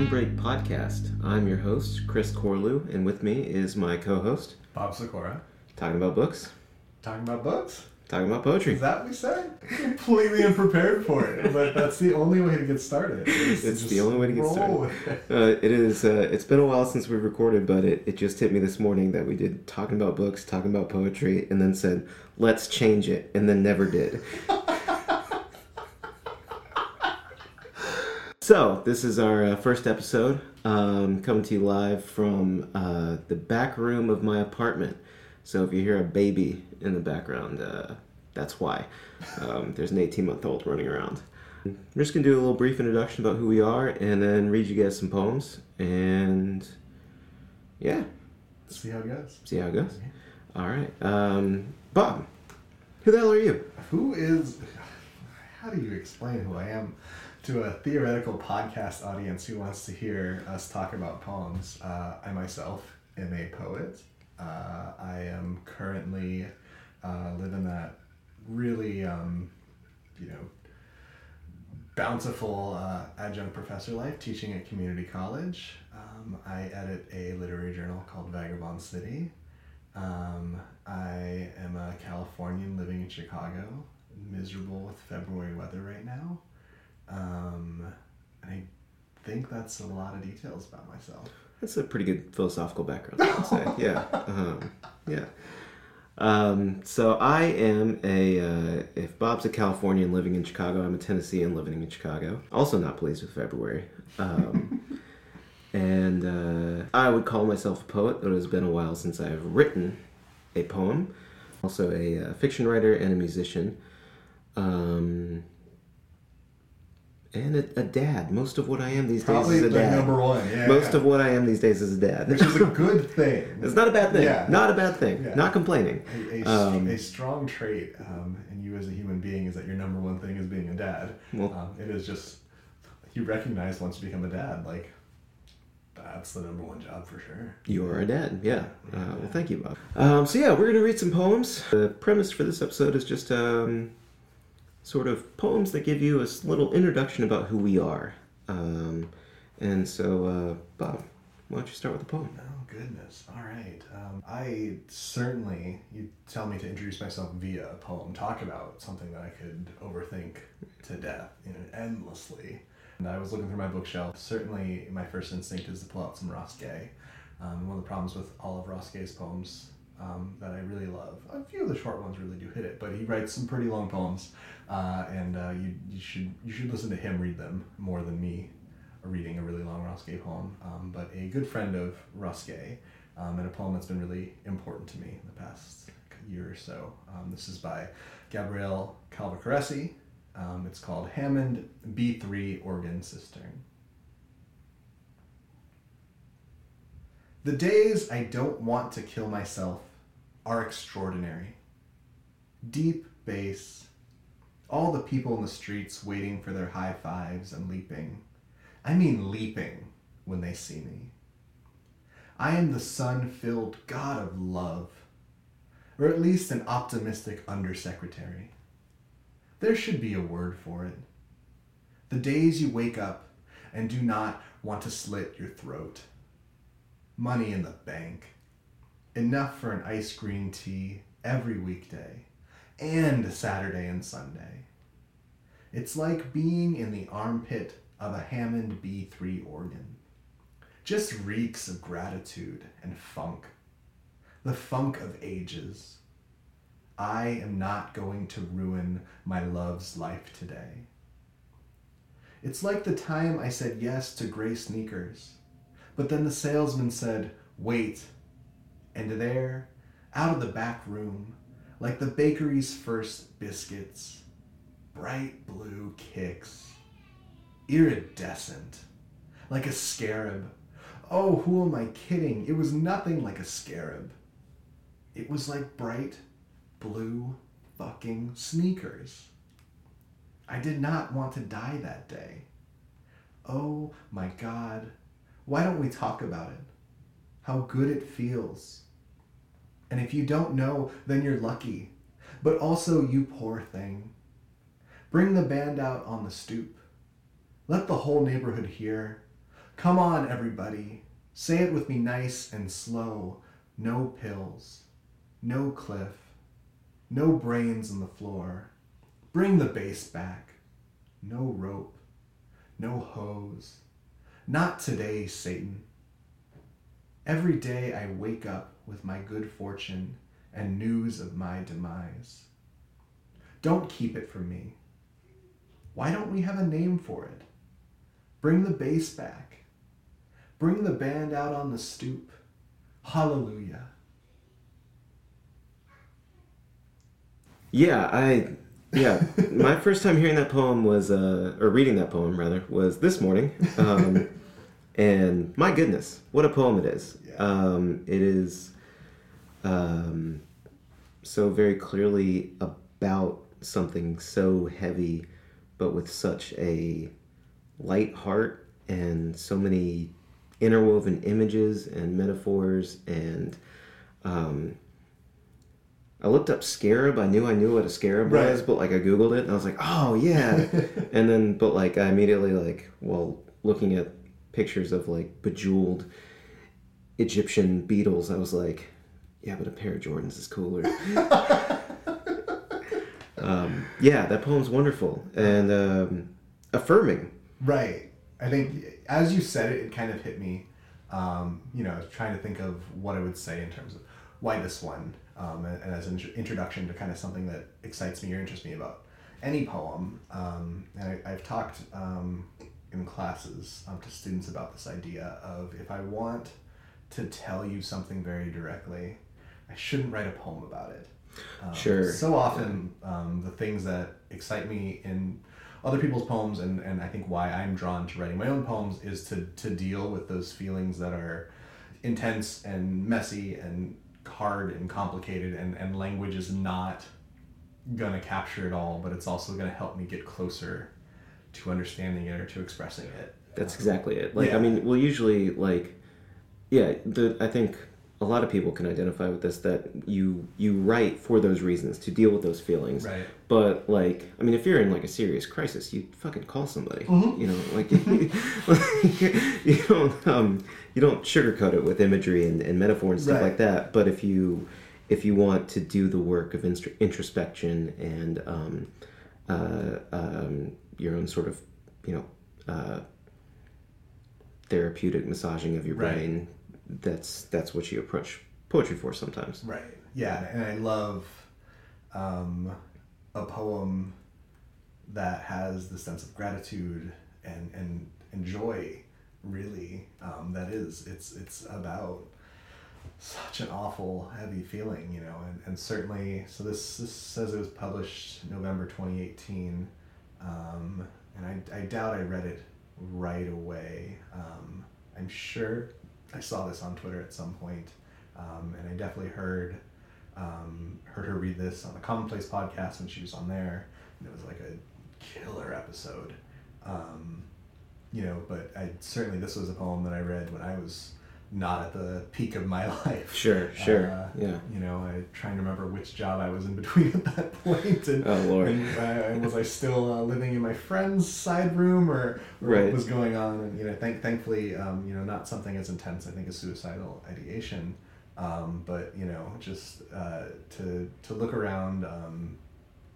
welcome to the Line Break Podcast. I'm your host, Chris Corlew, and with me is my co host, Bob Sikora. talking about books, Talking about books? talking about poetry. Is that what we said? Completely unprepared for it, but that's the only way to get started. It's the only way to get started. it. Uh, it is. Uh, it's been a while since we've recorded, but it, it just hit me this morning that we did talking about books, talking about poetry, and then said let's change it, and then never did. so this is our uh, first episode, um, coming to you live from uh, the back room of my apartment. So if you hear a baby in the background, uh, that's why. Um, there's an 18 month old running around. We're just gonna do a little brief introduction about who we are, and then read you guys some poems, and yeah, See how it goes. see how it goes. All right, um, Bob, who the hell are you? Who is. How do you explain who I am to a theoretical podcast audience who wants to hear us talk about poems? Uh, I myself am a poet. Uh, I am currently uh, living that really, um, you know, bountiful uh, adjunct professor life teaching at community college. Um, I edit a literary journal called Vagabond City. Um, I am a Californian living in Chicago, miserable with February weather right now. Um, I think that's a lot of details about myself. That's a pretty good philosophical background, I would say. Yeah, um, yeah. Um, so I am a. Uh, if Bob's a Californian living in Chicago, I'm a Tennessean living in Chicago. Also not pleased with February. Um, and uh, I would call myself a poet, but it has been a while since I've written a poem. Also a uh, fiction writer and a musician. Um, and a, a dad. Most of what I am these Probably days is a dad. number one. Yeah, Most yeah. of what I am these days is a dad. which is a good thing. It's not a bad thing. Yeah. Not a bad thing. Yeah. Not complaining. A, a, Um, a strong trait um, in you as a human being is that your number one thing is being a dad. Well- um, it is just you recognize once you become a dad, like that's the number one job for sure. You are a dad. Yeah. Uh, well, thank you, Bob. Um, so yeah, we're gonna read some poems. The premise for this episode is just um, sort of poems that give you a little introduction about who we are. Um, and so, uh, Bob, why don't you start with a poem? Oh goodness! All right. Um, I certainly you tell me to introduce myself via a poem. Talk about something that I could overthink to death, you know, endlessly. And I was looking through my bookshelf. Certainly, my first instinct is to pull out some Ross Gay. Um, one of the problems with all of Ross Gay's poems um, that I really love. A few of the short ones really do hit it, but he writes some pretty long poems, uh, and uh, you you should you should listen to him read them more than me reading a really long Gay poem. Um, but a good friend of Gay, um, and a poem that's been really important to me in the past year or so. Um, this is by Gabrielle Calvocoressi. Um, it's called Hammond B3 Organ Cistern. The days I don't want to kill myself are extraordinary. Deep bass, all the people in the streets waiting for their high fives and leaping. I mean leaping when they see me. I am the sun filled God of love, or at least an optimistic undersecretary. There should be a word for it. The days you wake up and do not want to slit your throat. Money in the bank. Enough for an ice green tea every weekday and Saturday and Sunday. It's like being in the armpit of a Hammond B3 organ. Just reeks of gratitude and funk. The funk of ages. I am not going to ruin my love's life today. It's like the time I said yes to gray sneakers, but then the salesman said, wait. And there, out of the back room, like the bakery's first biscuits, bright blue kicks, iridescent, like a scarab. Oh, who am I kidding? It was nothing like a scarab. It was like bright blue fucking sneakers. I did not want to die that day. Oh my god. Why don't we talk about it? How good it feels. And if you don't know, then you're lucky. But also, you poor thing. Bring the band out on the stoop. Let the whole neighborhood hear. Come on, everybody. Say it with me nice and slow. No pills. No cliff. No brains on the floor. Bring the bass back. No rope. No hose. Not today, Satan. Every day I wake up with my good fortune and news of my demise. Don't keep it from me. Why don't we have a name for it? Bring the bass back. Bring the band out on the stoop. Hallelujah. Yeah, I yeah, my first time hearing that poem was uh or reading that poem rather was this morning. Um and my goodness, what a poem it is. Yeah. Um it is um so very clearly about something so heavy but with such a light heart and so many interwoven images and metaphors and um, I looked up scarab. I knew I knew what a scarab Right. was, but like I googled it and I was like, oh yeah. and then, but like I immediately like, well, looking at pictures of like bejeweled Egyptian beetles, I was like, yeah, but a pair of Jordans is cooler. um, yeah, that poem's wonderful and um, affirming. Right. I think as you said it, it kind of hit me. Um, you know, trying to think of what I would say in terms of why this one, um, and, and as an intro- introduction to kind of something that excites me or interests me about any poem. Um, and I, I've talked um, in classes um, to students about this idea of if I want to tell you something very directly, I shouldn't write a poem about it. Um, Sure. So often, um, the things that excite me in other people's poems, and, and I think why I'm drawn to writing my own poems, is to, to deal with those feelings that are intense and messy and hard and complicated, and, and language is not going to capture it all, but it's also going to help me get closer to understanding it or to expressing it. That's exactly it. Like, Yeah. I mean, well, usually, like, yeah, the I think a lot of people can identify with this that you you write for those reasons to deal with those feelings. Right. But like, I mean, if you're in like a serious crisis, you fucking call somebody. Mm-hmm. You know, like, like, you don't um you don't sugarcoat it with imagery and, and metaphor and stuff Right. like that. But if you if you want to do the work of introspection and um, uh, um, your own sort of you know uh, therapeutic massaging of your Right. brain that's that's what you approach poetry for sometimes Right. Yeah, and I love um, a poem that has the sense of gratitude and and, and joy. Really, um, that is it's it's about such an awful heavy feeling, you know, and, and certainly so this this says it was published November twenty eighteen, um, and I, I doubt I read it right away. Um, I'm sure I saw this on Twitter at some point, um, and I definitely heard um, heard her read this on the Commonplace podcast when she was on there, and it was like a killer episode. Um, you know, but I certainly this was a poem that I read when I was not at the peak of my life. sure sure Uh, yeah You know, I trying to remember which job I was in between at that point, and, Oh, Lord. and, uh, was I still uh, living in my friend's side room, or, or Right. what was going on? And you know, thank, thankfully, um, you know, not something as intense, I think, as suicidal ideation, um, but you know, just uh, to to look around. Um,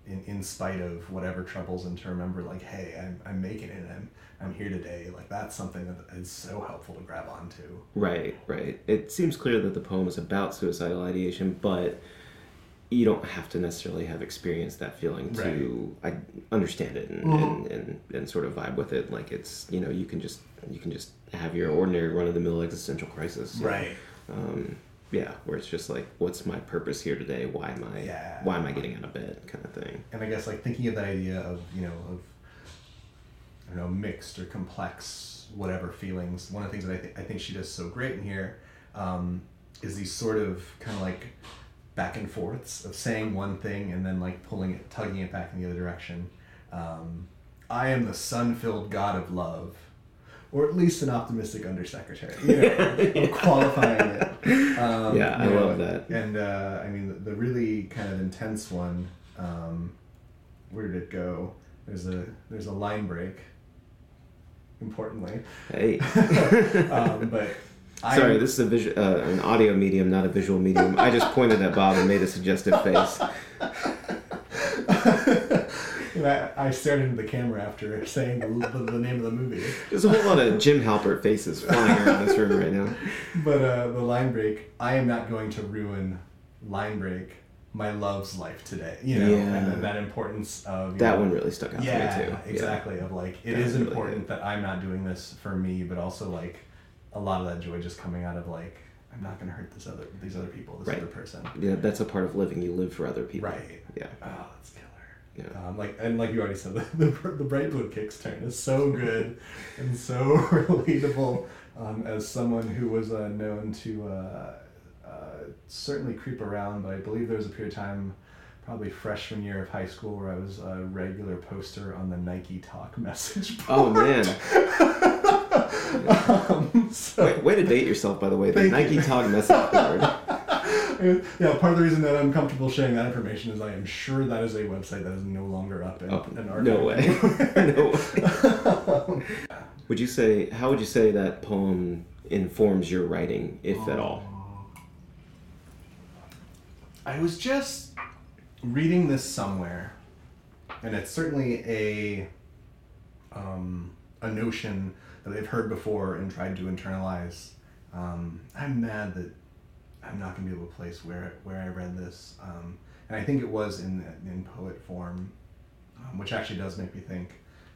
in, in spite of whatever troubles and to remember like hey I'm, I'm making it I'm, I'm here today. Like that's something that is so helpful to grab onto. Right right. It seems clear that the poem is about suicidal ideation but you don't have to necessarily have experienced that feeling to I understand it and, Mhm. and, and, and sort of vibe with it. Like it's you know you can just you can just have your ordinary run-of-the-mill existential crisis. Right. Um, yeah, where it's just like, what's my purpose here today? Why am I? Yeah. Why am I getting out of bed? Kind of thing. and I guess like thinking of that idea of you know of I don't know mixed or complex whatever feelings. One of the things that I, th- I think she does so great in here um, is these sort of kind of like back and forths of saying one thing and then like pulling it, tugging it back in the other direction. Um, I am the sun-filled god of love, or at least an optimistic undersecretary. You know, of qualifying it. Um, Yeah, I you know, love that. And uh, I mean, the, the really kind of intense one. Um, where did it go? There's a there's a line break. importantly. Hey. um, but Sorry, this is a visual, uh, an audio medium, not a visual medium. I just pointed at Bob and made a suggestive face. And I, stared into the camera after saying the, the, the name of the movie. There's a whole lot of Jim Halpert faces flying around this room right now. But uh, the line break, I am not going to ruin line break my love's life today. You know, Yeah. and then that importance of That know, one really stuck out yeah, to me too. exactly. Of like, it That is really important hit. that I'm not doing this for me, but also like a lot of that joy just coming out of like, I'm not going to hurt this other these other people, this Right. other person. Yeah. yeah, that's a part of living. You live for other people. Right. Yeah. Oh, that's killer. Yeah. Um, like and like you already said, the, the, the bright blue kicks turn is so good and so relatable. Um, as someone who was uh, known to uh, uh, certainly creep around, but I believe there was a period of time, probably freshman year of high school, where I was a regular poster on the Nike Talk message board. Oh man. um, so, Way, way to date yourself, by the way. The Nike you. Talk message board. yeah, part of the reason that I'm comfortable sharing that information is I am sure that is a website that is no longer up in Oh, an no way. no way. Would you say? How would you say that poem informs your writing, if at all? I was just reading this somewhere, and it's certainly a um, a notion that I've heard before and tried to internalize. Um, I'm mad that I'm not going to be able to place where where I read this, um, and I think it was in in poet form, um, which actually does make me think.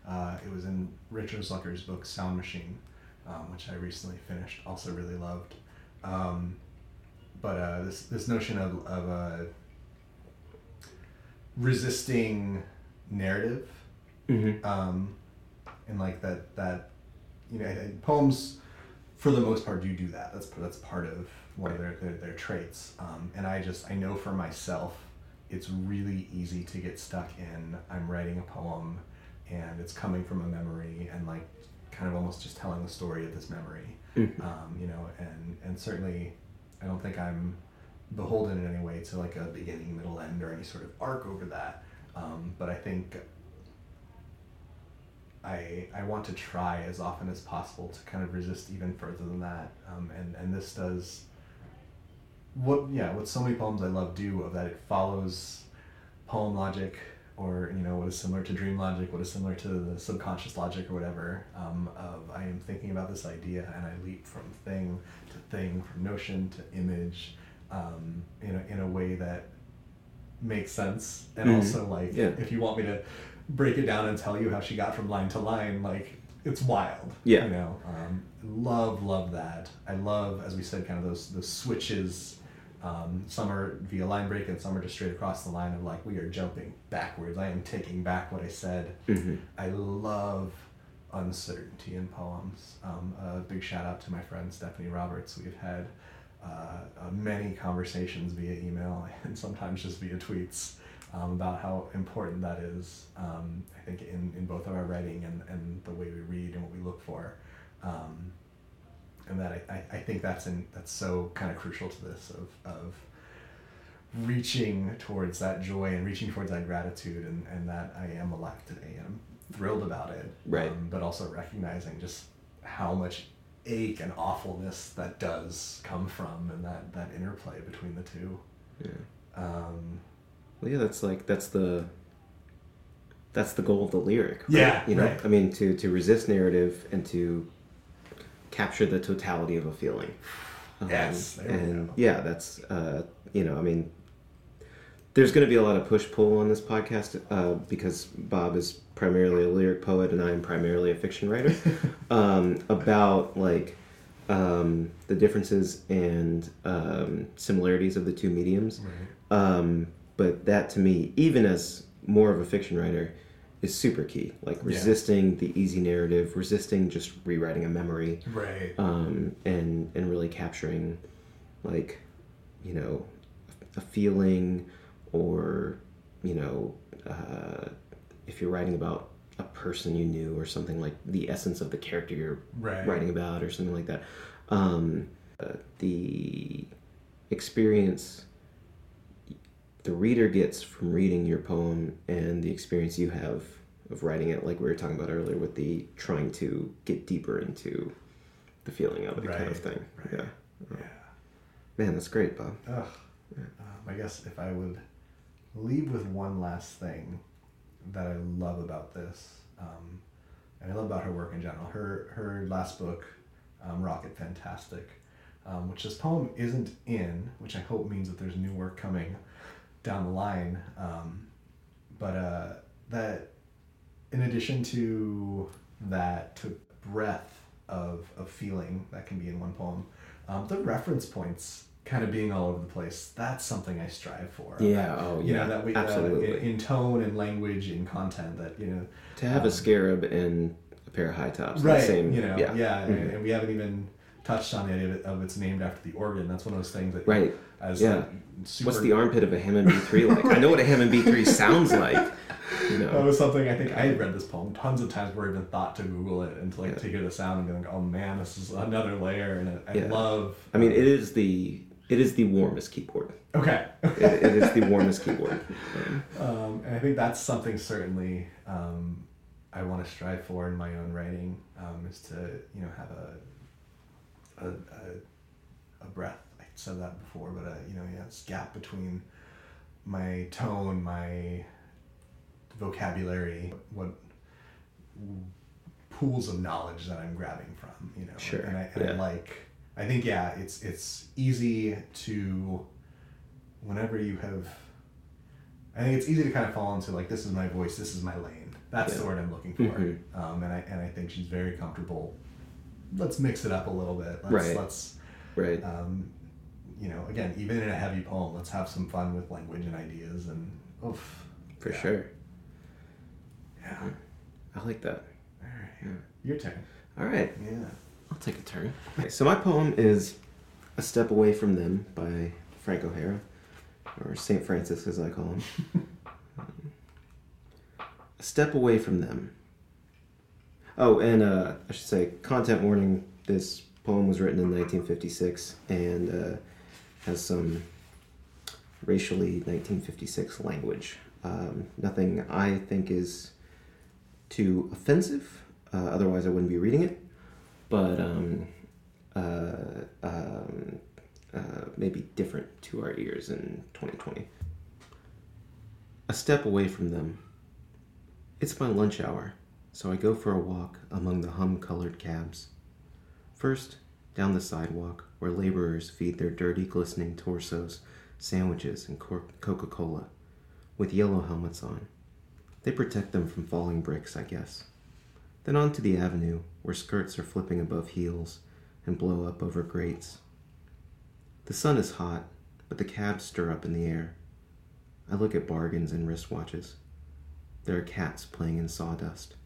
Uh, it was in Rachel Zucker's book Sound Machine, um, which I recently finished. Also really loved. Um, but uh, this this notion of of uh, resisting narrative, Mm-hmm. um, and like that that you know poems for the most part do do that. That's that's part of one of their their, their traits. Um, and I just I know for myself, it's really easy to get stuck in. I'm writing a poem, and it's coming from a memory, and like kind of almost just telling the story of this memory. Mhm. Um, you know, and and certainly, I don't think I'm beholden in any way to like a beginning, middle, end, or any sort of arc over that. Um, but I think I I want to try as often as possible to kind of resist even further than that. Um, and and this does what yeah what so many poems I love do of that it follows poem logic or you know what is similar to dream logic, what is similar to the subconscious logic or whatever. Um, of I am thinking about this idea and I leap from thing to thing, from notion to image, um, in a, in a way that makes sense and Mhm. also like Yeah. if you want me to break it down and tell you how she got from line to line like it's wild Yeah. you know um, love love that i love as we said kind of those those switches um, some are via line break and some are just straight across the line of like we are jumping backwards i am taking back what i said Mm-hmm. i love uncertainty in poems um, a big shout out to my friend stephanie roberts we've had uh, uh, many conversations via email and sometimes just via tweets um, about how important that is. Um, I think in, in both of our writing and, and the way we read and what we look for, um, and that I, I, think that's in that's so kind of crucial to this of of reaching towards that joy and reaching towards that gratitude and, and that I am alive today and I'm thrilled about it. Right. Um, but also recognizing just how much ache and awfulness that does come from and that, that interplay between the two. Yeah. Um, Well, yeah, that's like that's the that's the goal of the lyric. right? Yeah, you know, right. I mean, to to resist narrative and to capture the totality of a feeling. Um, Yes, and yeah, that's uh, you know, I mean, there's going to be a lot of push pull on this podcast uh, because Bob is primarily a lyric poet and I'm primarily a fiction writer. um, about like um, the differences and um, similarities of the two mediums. Um, but that to me, even as more of a fiction writer, is super key. Like resisting the easy narrative, resisting just rewriting a memory, Right. um, and and really capturing, like, you know, a feeling, or you know, uh, if you're writing about a person you knew or something like the essence of the character you're Right. writing about or something like that. Um, uh, the experience the reader gets from reading your poem and the experience you have of writing it, like we were talking about earlier, with the trying to get deeper into the feeling of it kind of thing. right. Yeah. Yeah. Man, that's great, Bob. Ugh. Um, I guess if I would leave with one last thing that I love about this, um, and I love about her work in general. Her her last book, um, Rocket Fantastic, um, which this poem isn't in, which I hope means that there's new work coming down the line. Um, but uh, that, in addition to that, to breadth of, of feeling that can be in one poem, um, the reference points kind of being all over the place, that's something I strive for. Yeah, oh, you yeah, know, that we, absolutely. Uh, in, in tone and language and content that, you know, To have Um, a scarab and a pair of high tops, right, the same. you know, yeah, yeah, and, Mhm. and we haven't even touched on the idea of it's named after the organ. That's one of those things that, Right. As Yeah. super, What's the armpit of a Hammond B3 like? I know what a Hammond B3 sounds like. You That was something I think I had read this poem tons of times where I even thought to Google it and to like Yeah. to hear the sound and be like, oh man, this is another layer, and I, I Yeah. love. I mean, it is the it is the warmest keyboard. Okay. It, it is the warmest keyboard. Um, Um, and I think that's something certainly um, I want to strive for in my own writing um, is to you know have a a, a, a breath. Said that before, but a, you know yeah, it's gap between my tone, my vocabulary, what pools of knowledge that I'm grabbing from. You know, Sure, And I, and I like. I think yeah, it's it's easy to whenever you have I think it's easy to kind of fall into like this is my voice, this is my lane. That's the word I'm looking for. Mhm. Um, and I and I think she's very comfortable. Let's mix it up a little bit. Let's Right. let's right. um, you know, again, even in a heavy poem, let's have some fun with language and ideas and oof. For yeah. sure. Yeah. I like that. All right. Yeah. Your turn. All right. Yeah. I'll take a turn. Okay, so my poem is A Step Away from Them by Frank O'Hara, or St. Francis as I call him. Um, a Step Away from Them. Oh, and uh, I should say, content warning this poem was written in 1956 and uh, has some racially 1956 language. Um, nothing I think is too offensive, uh, otherwise, I wouldn't be reading it but um, uh, um, uh, maybe different to our ears in 2020. A step away from them. It's my lunch hour, so I go for a walk among the hum colored cabs. First, down the sidewalk where laborers feed their dirty, glistening torsos sandwiches and Coca Cola with yellow helmets on. They protect them from falling bricks, I guess. Then onto the avenue, where skirts are flipping above heels and blow up over grates. The sun is hot, but the cabs stir up in the air. I look at bargains and wristwatches. There are cats playing in sawdust.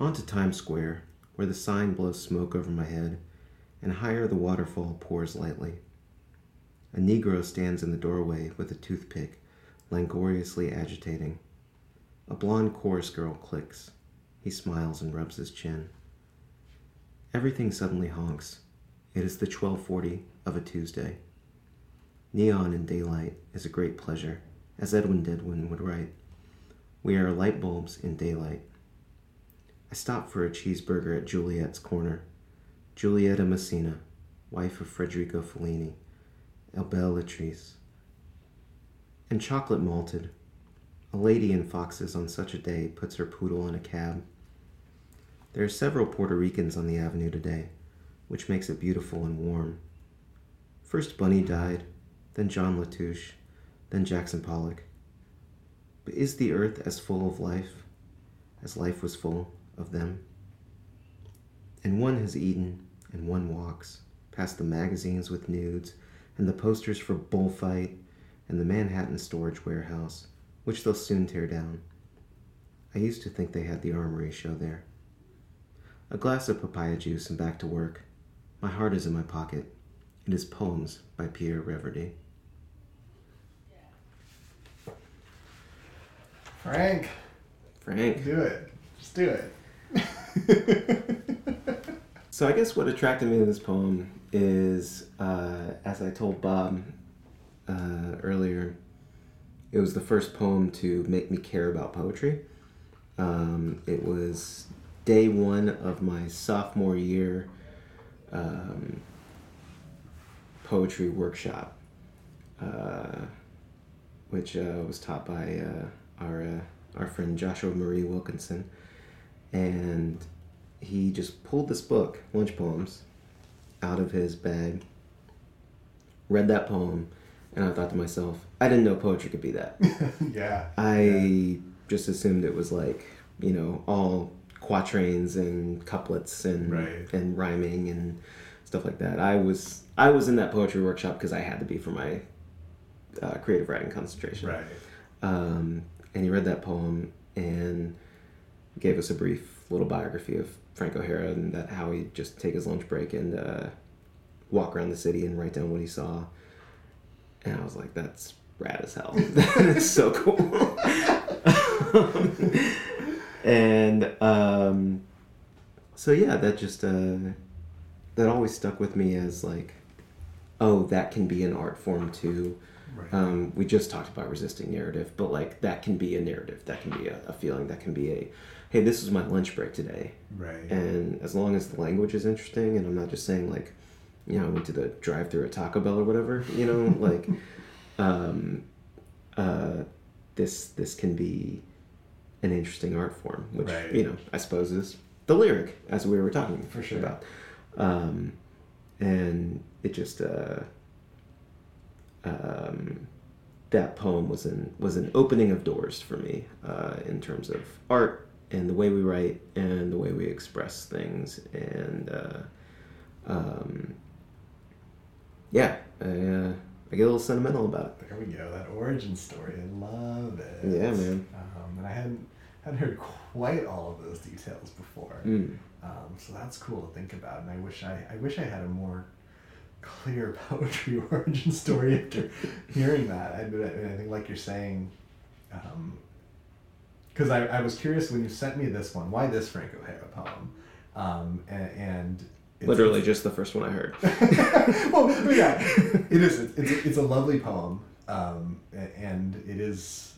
On to Times Square, where the sign blows smoke over my head, and higher the waterfall pours lightly. A Negro stands in the doorway with a toothpick, languorously agitating. A blonde chorus girl clicks. He smiles and rubs his chin. Everything suddenly honks. It is the 1240 of a Tuesday. Neon in daylight is a great pleasure, as Edwin Denby would write. We are light bulbs in daylight. I stop for a cheeseburger at Juliet's corner. Giulietta Masina, wife of Federico Fellini, El Belle Latrice. And chocolate malted, a lady in foxes on such a day puts her poodle in a cab. There are several Puerto Ricans on the avenue today, which makes it beautiful and warm. First Bunny died, then John Latouche, then Jackson Pollock. But is the earth as full of life as life was full of them? And one has eaten, and one walks, past the magazines with nudes, and the posters for Bullfight, and the Manhattan Storage Warehouse, which they'll soon tear down. I used to think they had the armory show there. A glass of papaya juice and back to work. My heart is in my pocket. It is Poems by Pierre Reverdy. Frank, Frank. do it. Just do it. So I guess what attracted me to this poem is, uh, as I told Bob uh, earlier, it was the first poem to make me care about poetry. Um, it was day one of my sophomore year um, poetry workshop, uh, which uh, was taught by uh, our uh, our friend Joshua Marie Wilkinson, and he just pulled this book, Lunch Poems, out of his bag. Read that poem, and I thought to myself, I didn't know poetry could be that. yeah. I Yeah. just assumed it was like you know all quatrains and couplets and Right. and rhyming and stuff like that. I was I was in that poetry workshop because I had to be for my uh, creative writing concentration. Right. Um, and he read that poem and gave us a brief little biography of Frank O'Hara and that how he'd just take his lunch break and uh, walk around the city and write down what he saw. And I was like, that's rad as hell. That's so cool. and um, so yeah, that just uh, that always stuck with me as like, oh, that can be an art form too. Right. Um, we just talked about resisting narrative, but like that can be a narrative, that can be a, a feeling, that can be a, hey, this is my lunch break today. right. And as long as the language is interesting, and I'm not just saying like, you know, I went to the drive-through at Taco Bell or whatever, you know, like, um, uh, this this can be an interesting art form, which Right. you know I suppose is the lyric, as we were talking For sure. about, um, and it just uh, um, that poem was an was an opening of doors for me uh, in terms of art and the way we write and the way we express things and uh, um, yeah, I, uh, I get a little sentimental about it There we go. That origin story. I love it. Yeah, man. Um, and I hadn't hadn't heard quite all of those details before. Mm. Um, so that's cool to think about. And I wish I I wish I had a more clear poetry origin story after hearing that. I, I think like you're saying. Um, because I, I was curious when you sent me this one, why this Frank O'Hara poem? Um, and, and it's- Literally just the first one I heard. well, yeah, it is. It's, it's, a, it's a lovely poem, um, and it is.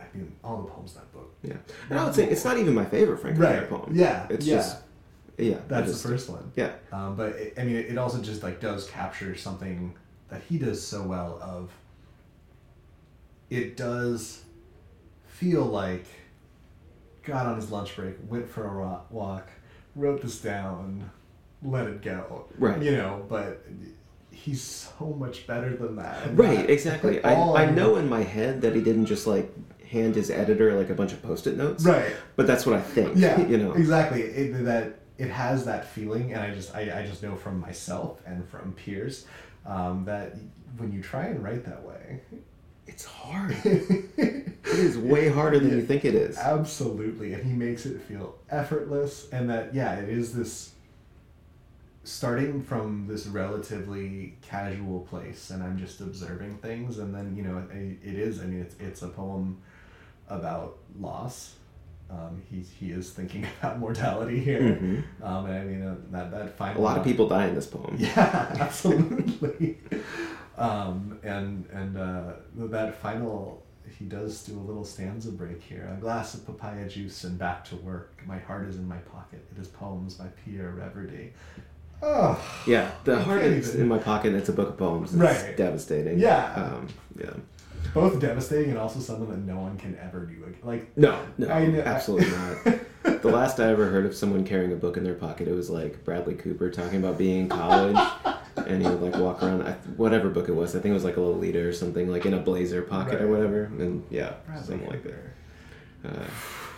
I mean, all the poems in that book. Yeah, and I would say it's not even my favorite Frank O'Hara Right. poem. Yeah. it's yeah. just yeah. That's just- the first one. Yeah, Um, but it, I mean, it also just like does capture something that he does so well. Of it does feel like got on his lunch break, went for a walk, wrote this down, let it go. Right. You know, but he's so much better than that. Right. that- Exactly. I, all I know in my head that he didn't just like hand his editor like a bunch of post-it notes. Right. But that's what I think. Yeah. You know. exactly. It, that it has that feeling, and I just I, I just know from myself and from peers um, that when you try and write that way, It's hard. it is way harder than you think it is. absolutely, and he makes it feel effortless, and that yeah, it is this starting from this relatively casual place, and I'm just observing things, and then you know it, it is. I mean, it's it's a poem about loss. Um, he, he is thinking about mortality here. Mhm. Um, and I mean, uh, that, that A final. lot of people die in this poem. Yeah, absolutely. Um, and and uh, that final, he does do a little stanza break here. A glass of papaya juice and back to work. My heart is in my pocket. It is poems by Pierre Reverdy. Oh, Yeah, the heart is in my pocket. and It's a book of poems. It's Right. devastating. Yeah. Um, yeah. both devastating and also something that no one can ever do again. Like, No, no, I know- absolutely not. The last I ever heard of someone carrying a book in their pocket, it was like Bradley Cooper talking about being in college, and he would like walk around, I- whatever book it was. I think it was like a Lolita or something, like in a blazer pocket or whatever. And yeah, Bradley something like that. Uh,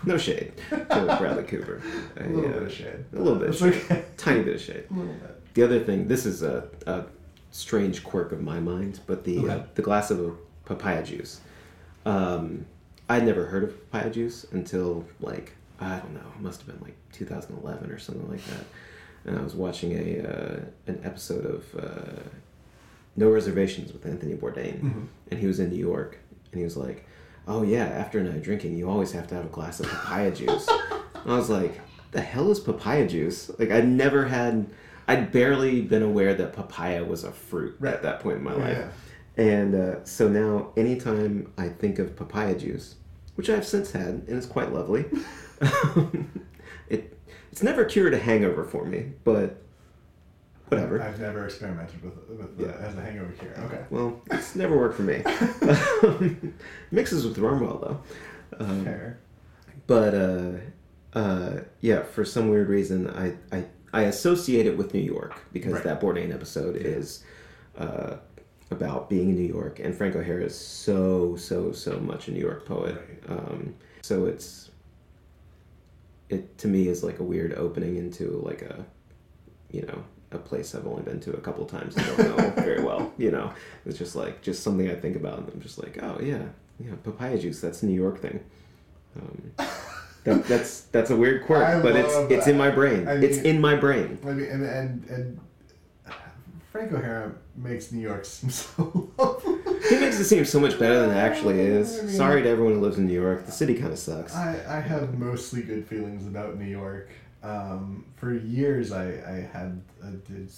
no shade to Bradley Cooper. A little Uh, bit of shade. A little bit. It's okay. Tiny bit of shade. A little bit. The other thing, this is a, a strange quirk of my mind, but the uh, the glass of papaya juice. Um, I'd never heard of papaya juice until like I don't know, it must have been like 2011 or something like that. And I was watching a uh, an episode of uh, No Reservations with Anthony Bourdain, Mhm. and he was in New York, and he was like, "Oh yeah, after a night of drinking, you always have to have a glass of papaya juice." and I was like, "The hell is papaya juice?" Like I'd never had, I'd barely been aware that papaya was a fruit Right. at that point in my Yeah. life. And uh, so now, anytime I think of papaya juice, which I've since had, and it's quite lovely. it it's never cured a hangover for me, but whatever. I've never experimented with with the, as a hangover cure. Okay. Well, it's never worked for me. Mixes with rum well though. Um, Fair. but uh, uh, yeah, for some weird reason, I, I I associate it with New York because Right. that Bourdain episode is uh, about being in New York, and Frank O'Hara is so so so much a New York poet. Right. Um, so it's it to me is like a weird opening into like a you know a place I've only been to a couple times and don't know very well. You know, it's just like just something I think about, and I'm just like, oh yeah, yeah, papaya juice. That's a New York thing. Um, that, that's that's a weird quirk, I but it's love it's in my brain. I it's in my brain. I mean, and and, and Frank O'Hara makes New York seem so lovely. He makes it seem so much better than it actually is. I mean- Sorry to everyone who lives in New York. The city kind of sucks. I, I have mostly good feelings about New York. Um, for years, I, I had a did,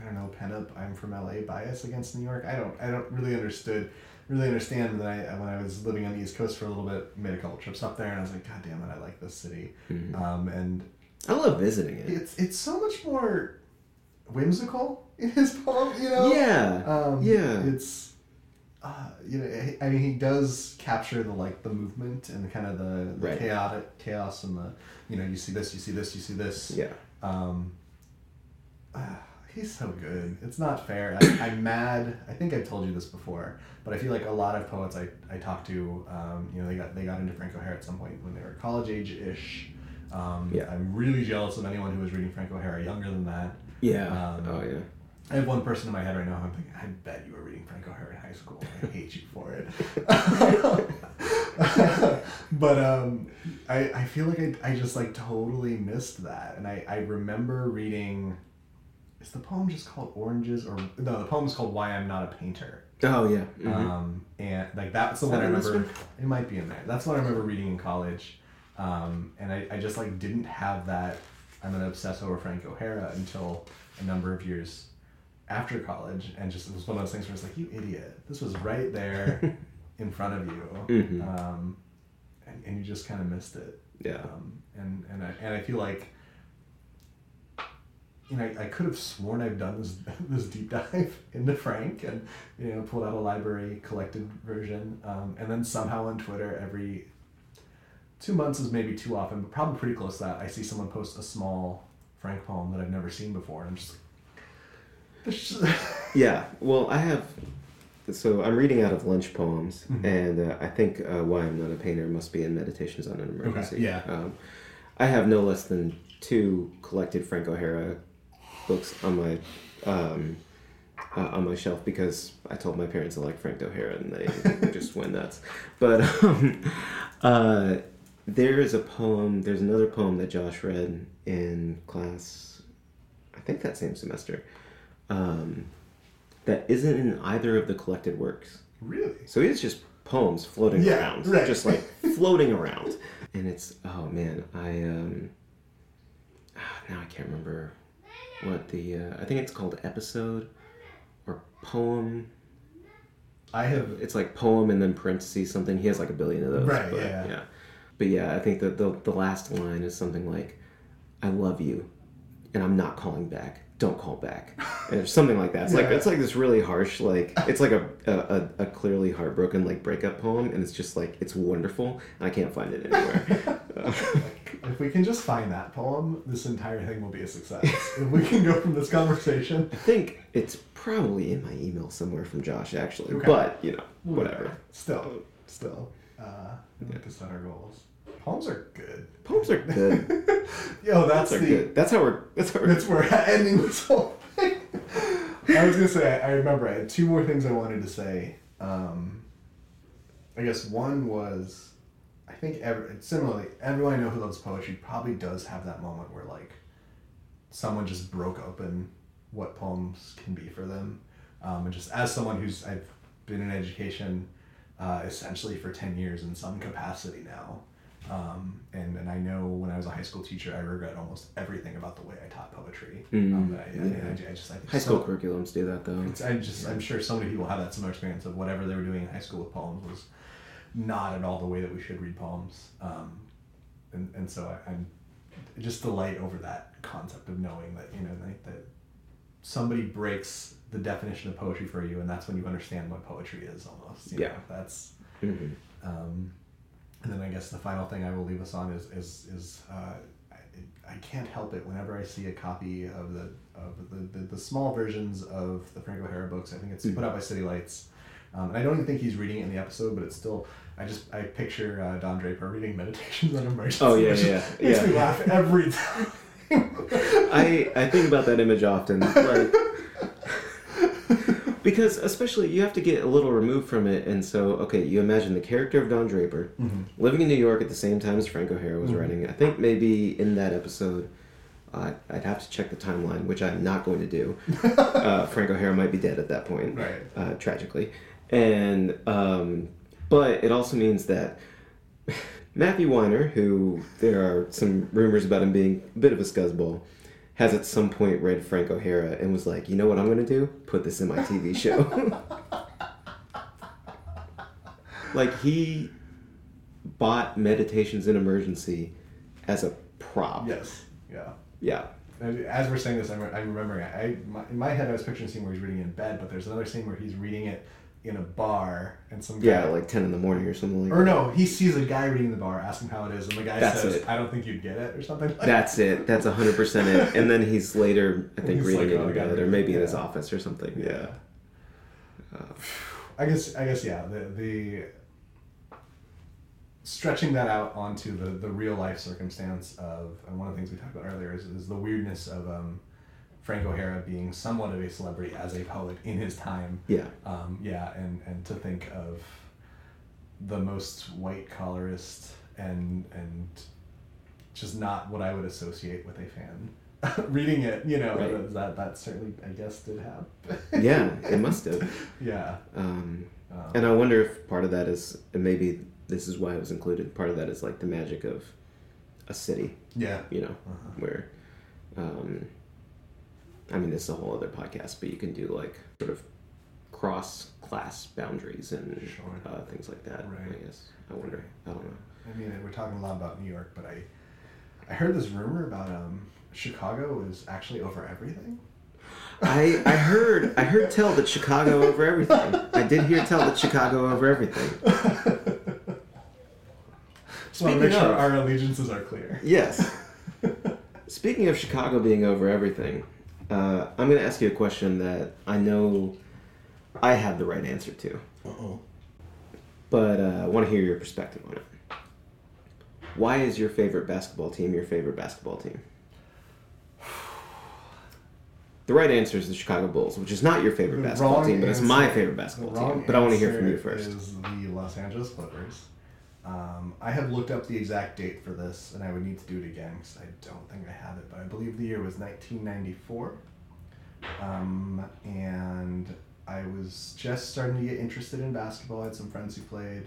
I don't know pen up I'm from LA bias against New York. I don't I don't really understood really understand that I when I was living on the East Coast for a little bit, made a couple trips up there, and I was like, God damn it, I like this city. Mhm. Um, and I love visiting it. it's it's so much more whimsical in his poem, you know. Yeah. Um, Yeah. It's, uh, you know, I mean, he does capture the like the movement and kind of the, the Right. chaotic chaos and the, you know, you see this, you see this, you see this. Yeah. Um, ah, he's so good. It's not fair. I, I'm mad. I think I've told you this before, but I feel like a lot of poets I, I talked to, um, you know, they got they got into Frank O'Hara at some point when they were college age ish. Um, Yeah. I'm really jealous of anyone who was reading Frank O'Hara younger than that. Yeah. Um, oh yeah. I have one person in my head right now. I'm thinking, I bet you were reading Frank O'Hara in high school. I hate you for it. but um, I, I feel like I, I just like totally missed that. And I, I remember reading, is the poem just called Oranges? Or no, the poem's called Why I'm Not a Painter. Oh yeah. Mhm. Um, and like that's the Is one that I remember. It might be in there. That's what I remember reading in college. Um, and I, I just like didn't have that. I'm gonna obsess over Frank O'Hara until a number of years after college, and just it was one of those things where it's like, you idiot, this was right there in front of you, Mhm. um, and, and you just kind of missed it. yeah. Um, and and I, and I feel like you know I, I could have sworn I've done this this deep dive into Frank and you know pulled out a library collected version um, and then somehow on Twitter every two months is maybe too often but probably pretty close to that I see someone post a small Frank poem that I've never seen before and I'm just just- Yeah. Well, I have. So I'm reading out of lunch poems, Mhm. and uh, I think uh, why I'm not a painter must be in Meditations on an Emergency. yeah. Um, I have no less than two collected Frank O'Hara books on my um, uh, on my shelf because I told my parents I like Frank O'Hara and they just went nuts. But um, uh, there is a poem. There's another poem that Josh read in class. I think that same semester. Um, that isn't in either of the collected works. really So it's just poems floating Yeah, around, right. just like floating around. And it's oh man, I um ah, now I can't remember what the uh, I think it's called episode or poem. I have It's like poem and then parentheses something. He has like a billion of those. Right, But, yeah. But yeah, I think that the the last line is something like, "I love you, and I'm not calling back. Don't call back," or something like that. It's like Yeah. it's like this really harsh, like it's like a, a a- clearly heartbroken like breakup poem, and it's just like it's wonderful, and I can't find it anywhere. If we can just find that poem this entire thing will be a success if we can go from this conversation I think it's probably in my email somewhere from Josh actually, Okay. but you know whatever. Still, still, uh, we need to set our goals. Poems are good. Poems are good. Yo, that's are the. good. That's how we're. That's how we're. That's where ending this whole thing. I was gonna say. I remember I had two more things I wanted to say. Um, I guess one was, I think every, similarly, everyone I know who loves poetry probably does have that moment where like, someone just broke open what poems can be for them, um, and just as someone who's I've been in education, uh, essentially for ten years in some capacity now. Um, and, and I know when I was a high school teacher, I regret almost everything about the way I taught poetry. Mm, um, I, I, yeah. I, I just I High school so- curriculums do that though. it's, I just I'm sure so many people have that similar experience of whatever they were doing in high school with poems was not at all the way that we should read poems. Um, and, and so I, I'm just delight over that concept of knowing that, you know, like that somebody breaks the definition of poetry for you, and that's when you understand what poetry is almost. You Yeah. Know? That's, Mhm. um, and then I guess the final thing I will leave us on is is is uh, I, I can't help it whenever I see a copy of the of the, the, the small versions of the Frank O'Hara books. I think it's put out by City Lights, um, and I don't even think he's reading it in the episode, but it's still. I just I picture uh, Don Draper reading Meditations on Emergency. Oh, yeah, which yeah, makes yeah. me laugh every time. I I think about that image often, like because especially you have to get a little removed from it, and so okay, you imagine the character of Don Draper living in New York at the same time as Frank O'Hara was writing. I think maybe in that episode, uh, I'd have to check the timeline, which I'm not going to do. uh, Frank O'Hara might be dead at that point, Right. uh, tragically, and um, but it also means that. Matthew Weiner, who there are some rumors about him being a bit of a scuzzball, has at some point read Frank O'Hara and was like, you know what I'm to do? Put this in my TV show. like, he bought Meditations in Emergency as a prop. Yes. Yeah. Yeah. As we're saying this, I'm, I'm remembering. I my, in my head, I was picturing a scene where he's reading it in bed, but there's another scene where he's reading it in a bar, and some guy, Yeah, like 10 in the morning or something like or no, he sees a guy reading the bar, asking how it is, and the guy That's says, it. "I don't think you'd get it," or something. Like That's it. That's 100% it. And then he's later, I think, reading like, it oh, God, bed or maybe in his office or something. Yeah. I guess I guess yeah. The the stretching that out onto the the real life circumstance of and one of the things we talked about earlier is, is the weirdness of um, Frank O'Hara being somewhat of a celebrity as a poet in his time. Yeah. Um, yeah, and and to think of the most white collarist and and just not what I would associate with a fan. Reading it, you know, Right. that that certainly I guess did happen. Yeah, it must have. yeah. Um, Um, And I wonder if part of that is, and maybe this is why it was included. Part of that is like the magic of a city, yeah. you know, Uh-huh. where, um, I mean, this is a whole other podcast, but you can do like sort of cross class boundaries and Sure. uh, things like that. Right. I guess. I wonder. I don't know. I mean, we're talking a lot about New York, but I, I heard this rumor about um, Chicago is actually over everything. I I heard I heard tell that Chicago over everything. I did hear tell that Chicago over everything. Want to make Speaking sure of- our allegiances are clear. Yes. Speaking of Chicago being over everything, uh, I'm going to ask you a question that I know I have the right answer to, Uh-oh. but uh, I want to hear your perspective on it. Why is your favorite basketball team your favorite basketball team? The right answer is the Chicago Bulls, which is not your favorite basketball team, but it's my favorite basketball team. But I want to hear from you first. Is the Los Angeles Clippers? Um, I have looked up the exact date for this, and I would need to do it again because I don't think I have it. But I believe the year was 1994, um, and I was just starting to get interested in basketball. I had some friends who played,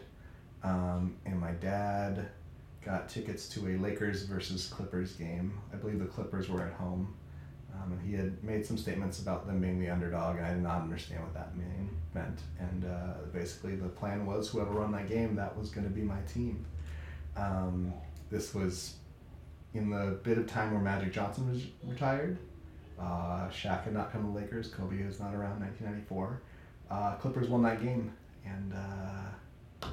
um, and my dad got tickets to a Lakers versus Clippers game. I believe the Clippers were at home. Um, and he had made some statements about them being the underdog, and I did not understand what that mean, meant. And uh, basically, the plan was whoever won that game, that was going to be my team. Um, this was in the bit of time where Magic Johnson was retired. Uh, Shaq had not come to the Lakers. Kobe was not around 1994. Uh, Clippers won that game, and uh,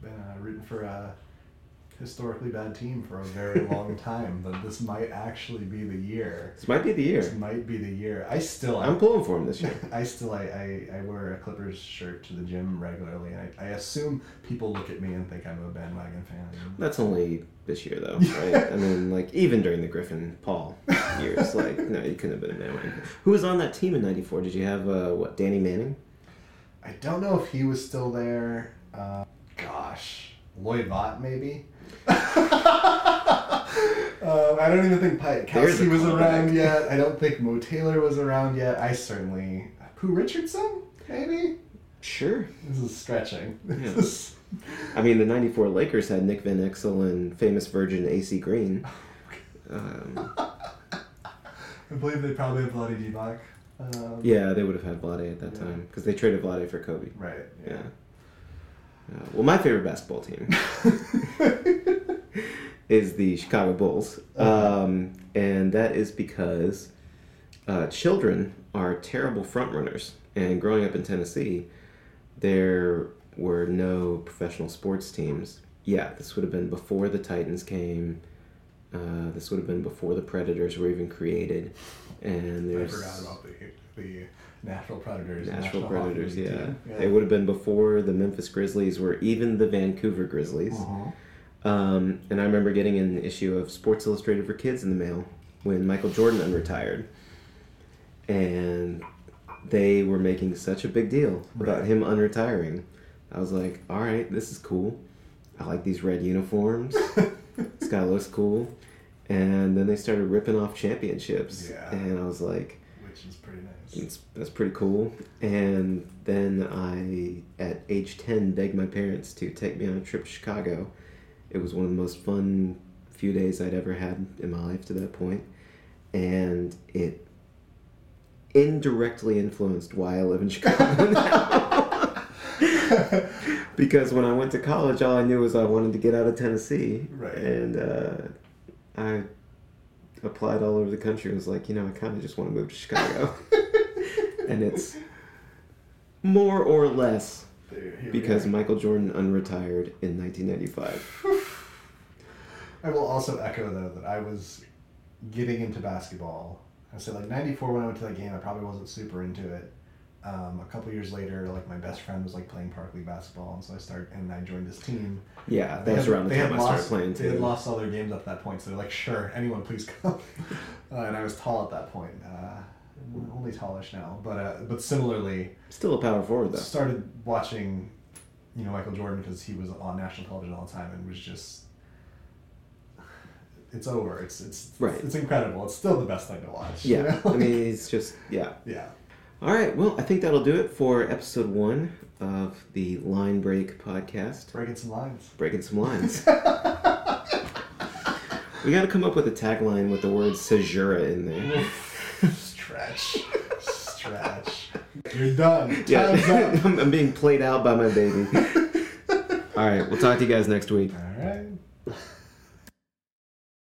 been uh, rooting for a historically bad team for a very long time. But this might actually be the year. This might be the year. This might be the year. I still, I'm pulling for him this year. I still, I, I, I wear a Clippers shirt to the gym regularly, and I, I assume people look at me and think I'm a bandwagon fan. That's only this year, though, right? I mean, like even during the Griffin Paul years, like no, you couldn't have been a bandwagon. Who was on that team in '94? Did you have uh, what? Danny Manning? I don't know if he was still there. Uh, gosh, Loy Vaught maybe. Uh, I don't even think a Kelsey was around yet. I don't think Mo Taylor was around yet. I certainly Pooh Richardson maybe. Sure. This is stretching. Yeah. This is- I mean, the '94 Lakers had Nick Van Exel and famous Virgin AC Green. Um, I believe they probably have Vlade Divac. Um, yeah, they would have had Vlade at that Yeah. time because they traded Vlade for Kobe. Right. Yeah. Uh, well, my favorite basketball team is the Chicago Bulls, um, and that is because uh, children are terrible front runners. And growing up in Tennessee, there were no professional sports teams. Yeah, this would have been before the Titans came. Uh, this would have been before the Predators were even created. And I there's forgot about the the Nashville Predators. Nashville National Predators, yeah. team. It would have been before the Memphis Grizzlies were even the Vancouver Grizzlies. Uh-huh. Um, and I remember getting an issue of Sports Illustrated for Kids in the mail when Michael Jordan unretired. And they were making such a big deal about him unretiring. I was like, all right, this is cool. I like these red uniforms. this guy looks cool. And then they started ripping off championships. Yeah. And I was like, Pretty nice. it's, that's pretty cool. And then I, at age 10, begged my parents to take me on a trip to Chicago. It was one of the most fun few days I'd ever had in my life to that point. And it indirectly influenced why I live in Chicago now. because when I went to college, all I knew was I wanted to get out of Tennessee. Right. And uh, I applied all over the country. Was like, you know, I kind of just want to move to Chicago. and it's more or less because. Michael Jordan unretired in 1995. I will also echo though that I was getting into basketball. I said like '94 when I went to that game, I probably wasn't super into it. Um, a couple years later, like my best friend was like playing park league basketball, and so I started and I joined this team. Yeah, They that was had- around the they had time I started lost- playing They had lost all their games up to that point, so they're like, "Sure, anyone, please come." uh, and I was tall at that point, uh, only tallish now, but uh, but similarly, Still a power forward though. started watching, you know, Michael Jordan because he was on national television all the time and was just. It's over. It's it's Right. It's incredible. It's still the best thing to watch. you Yeah, know? I mean, it's just yeah. yeah. All right, well, I think that'll do it for episode one of the Line Break podcast. Breaking some lines. Breaking some lines. we got to come up with a tagline with the word caesura in there. Stretch. Stretch. You're done. Yeah, I'm being played out by my baby. All right, we'll talk to you guys next week. All right.